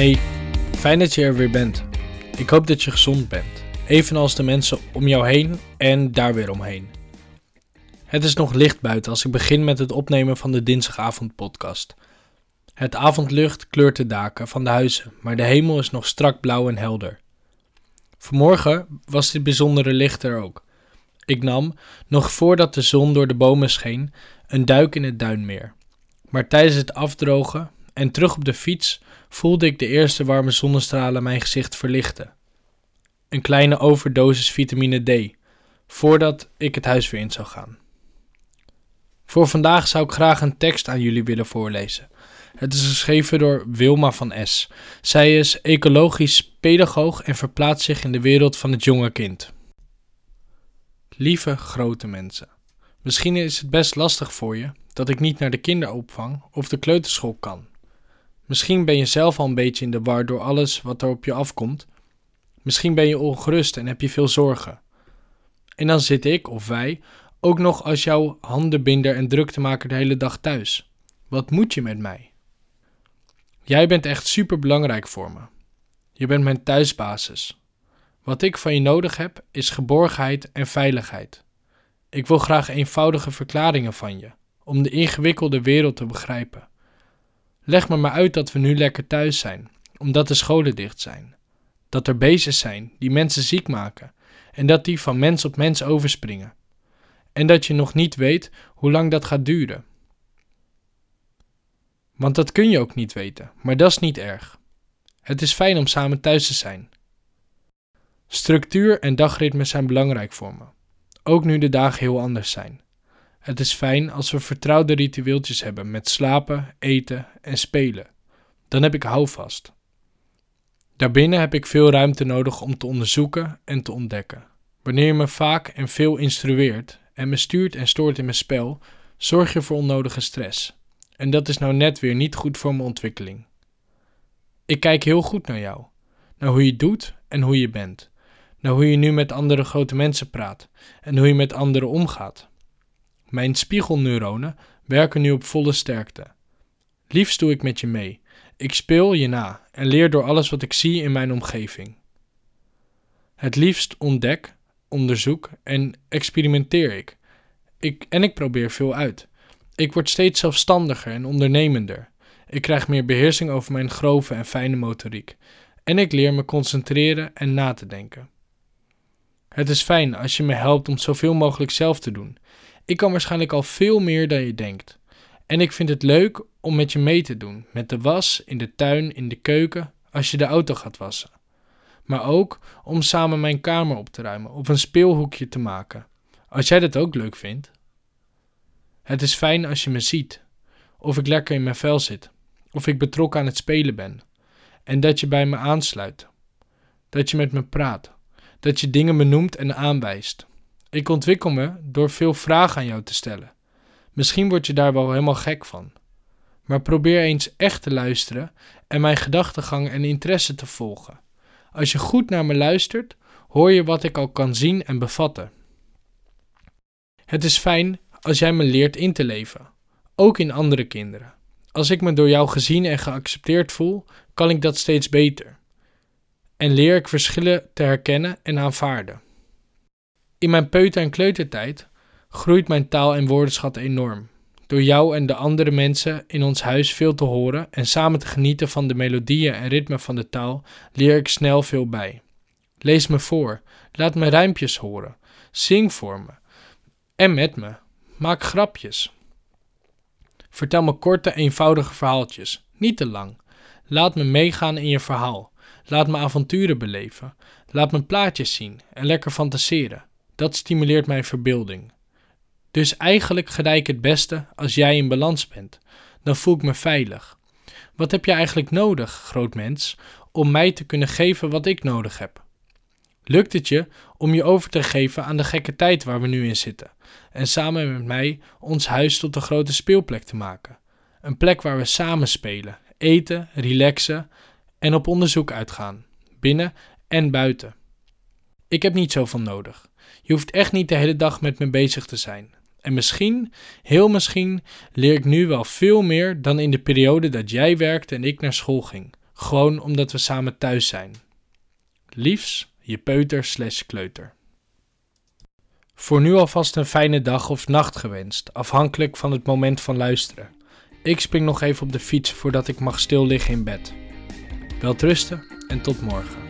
Hey, fijn dat je er weer bent. Ik hoop dat je gezond bent, evenals de mensen om jou heen en daar weer omheen. Het is nog licht buiten als ik begin met het opnemen van de dinsdagavond-podcast. Het avondlucht kleurt de daken van de huizen, maar de hemel is nog strak blauw en helder. Vanmorgen was dit bijzondere licht er ook. Ik nam, nog voordat de zon door de bomen scheen, een duik in het duinmeer. Maar tijdens het afdrogen en terug op de fiets voelde ik de eerste warme zonnestralen mijn gezicht verlichten. Een kleine overdosis vitamine D, voordat ik het huis weer in zou gaan. Voor vandaag zou ik graag een tekst aan jullie willen voorlezen. Het is geschreven door Wilma van S. Zij is ecologisch pedagoog en verplaatst zich in de wereld van het jonge kind. Lieve grote mensen, misschien is het best lastig voor je dat ik niet naar de kinderopvang of de kleuterschool kan. Misschien ben je zelf al een beetje in de war door alles wat er op je afkomt. Misschien ben je ongerust en heb je veel zorgen. En dan zit ik of wij ook nog als jouw handenbinder en druktemaker de hele dag thuis. Wat moet je met mij? Jij bent echt super belangrijk voor me. Je bent mijn thuisbasis. Wat ik van je nodig heb is geborgenheid en veiligheid. Ik wil graag eenvoudige verklaringen van je, om de ingewikkelde wereld te begrijpen. Leg me maar uit dat we nu lekker thuis zijn, omdat de scholen dicht zijn. Dat er beestjes zijn die mensen ziek maken en dat die van mens op mens overspringen. En dat je nog niet weet hoe lang dat gaat duren. Want dat kun je ook niet weten, maar dat is niet erg. Het is fijn om samen thuis te zijn. Structuur en dagritme zijn belangrijk voor me, ook nu de dagen heel anders zijn. Het is fijn als we vertrouwde ritueeltjes hebben met slapen, eten en spelen. Dan heb ik houvast. Daarbinnen heb ik veel ruimte nodig om te onderzoeken en te ontdekken. Wanneer je me vaak en veel instrueert en me stuurt en stoort in mijn spel, zorg je voor onnodige stress. En dat is nou net weer niet goed voor mijn ontwikkeling. Ik kijk heel goed naar jou, naar hoe je doet en hoe je bent, naar hoe je nu met andere grote mensen praat en hoe je met anderen omgaat. Mijn spiegelneuronen werken nu op volle sterkte. Liefst doe ik met je mee. Ik speel je na en leer door alles wat ik zie in mijn omgeving. Het liefst ontdek, onderzoek en experimenteer ik. ik. En ik probeer veel uit. Ik word steeds zelfstandiger en ondernemender. Ik krijg meer beheersing over mijn grove en fijne motoriek. En ik leer me concentreren en na te denken. Het is fijn als je me helpt om zoveel mogelijk zelf te doen ik kan waarschijnlijk al veel meer dan je denkt. En ik vind het leuk om met je mee te doen. Met de was, in de tuin, in de keuken, als je de auto gaat wassen. Maar ook om samen mijn kamer op te ruimen of een speelhoekje te maken. Als jij dat ook leuk vindt. Het is fijn als je me ziet. Of ik lekker in mijn vel zit. Of ik betrokken aan het spelen ben. En dat je bij me aansluit. Dat je met me praat. Dat je dingen benoemt en aanwijst. Ik ontwikkel me door veel vragen aan jou te stellen. Misschien word je daar wel helemaal gek van. Maar probeer eens echt te luisteren en mijn gedachtegang en interesse te volgen. Als je goed naar me luistert, hoor je wat ik al kan zien en bevatten. Het is fijn als jij me leert in te leven, ook in andere kinderen. Als ik me door jou gezien en geaccepteerd voel, kan ik dat steeds beter. En leer ik verschillen te herkennen en aanvaarden. In mijn peuter- en kleutertijd groeit mijn taal- en woordenschat enorm. Door jou en de andere mensen in ons huis veel te horen en samen te genieten van de melodieën en ritme van de taal, leer ik snel veel bij. Lees me voor, laat me rijmpjes horen, zing voor me en met me, maak grapjes. Vertel me korte, eenvoudige verhaaltjes, niet te lang. Laat me meegaan in je verhaal. Laat me avonturen beleven. Laat me plaatjes zien en lekker fantaseren. Dat stimuleert mijn verbeelding. Dus eigenlijk gedij ik het beste als jij in balans bent. Dan voel ik me veilig. Wat heb je eigenlijk nodig, groot mens, om mij te kunnen geven wat ik nodig heb? Lukt het je om je over te geven aan de gekke tijd waar we nu in zitten en samen met mij ons huis tot een grote speelplek te maken? Een plek waar we samen spelen, eten, relaxen en op onderzoek uitgaan, binnen en buiten. Ik heb niet zoveel nodig. Je hoeft echt niet de hele dag met me bezig te zijn. En misschien, heel misschien, leer ik nu wel veel meer dan in de periode dat jij werkte en ik naar school ging. Gewoon omdat we samen thuis zijn. Liefs, je peuter slash kleuter. Voor nu alvast een fijne dag of nacht gewenst, afhankelijk van het moment van luisteren. Ik spring nog even op de fiets voordat ik mag stil liggen in bed. Wel trusten en tot morgen.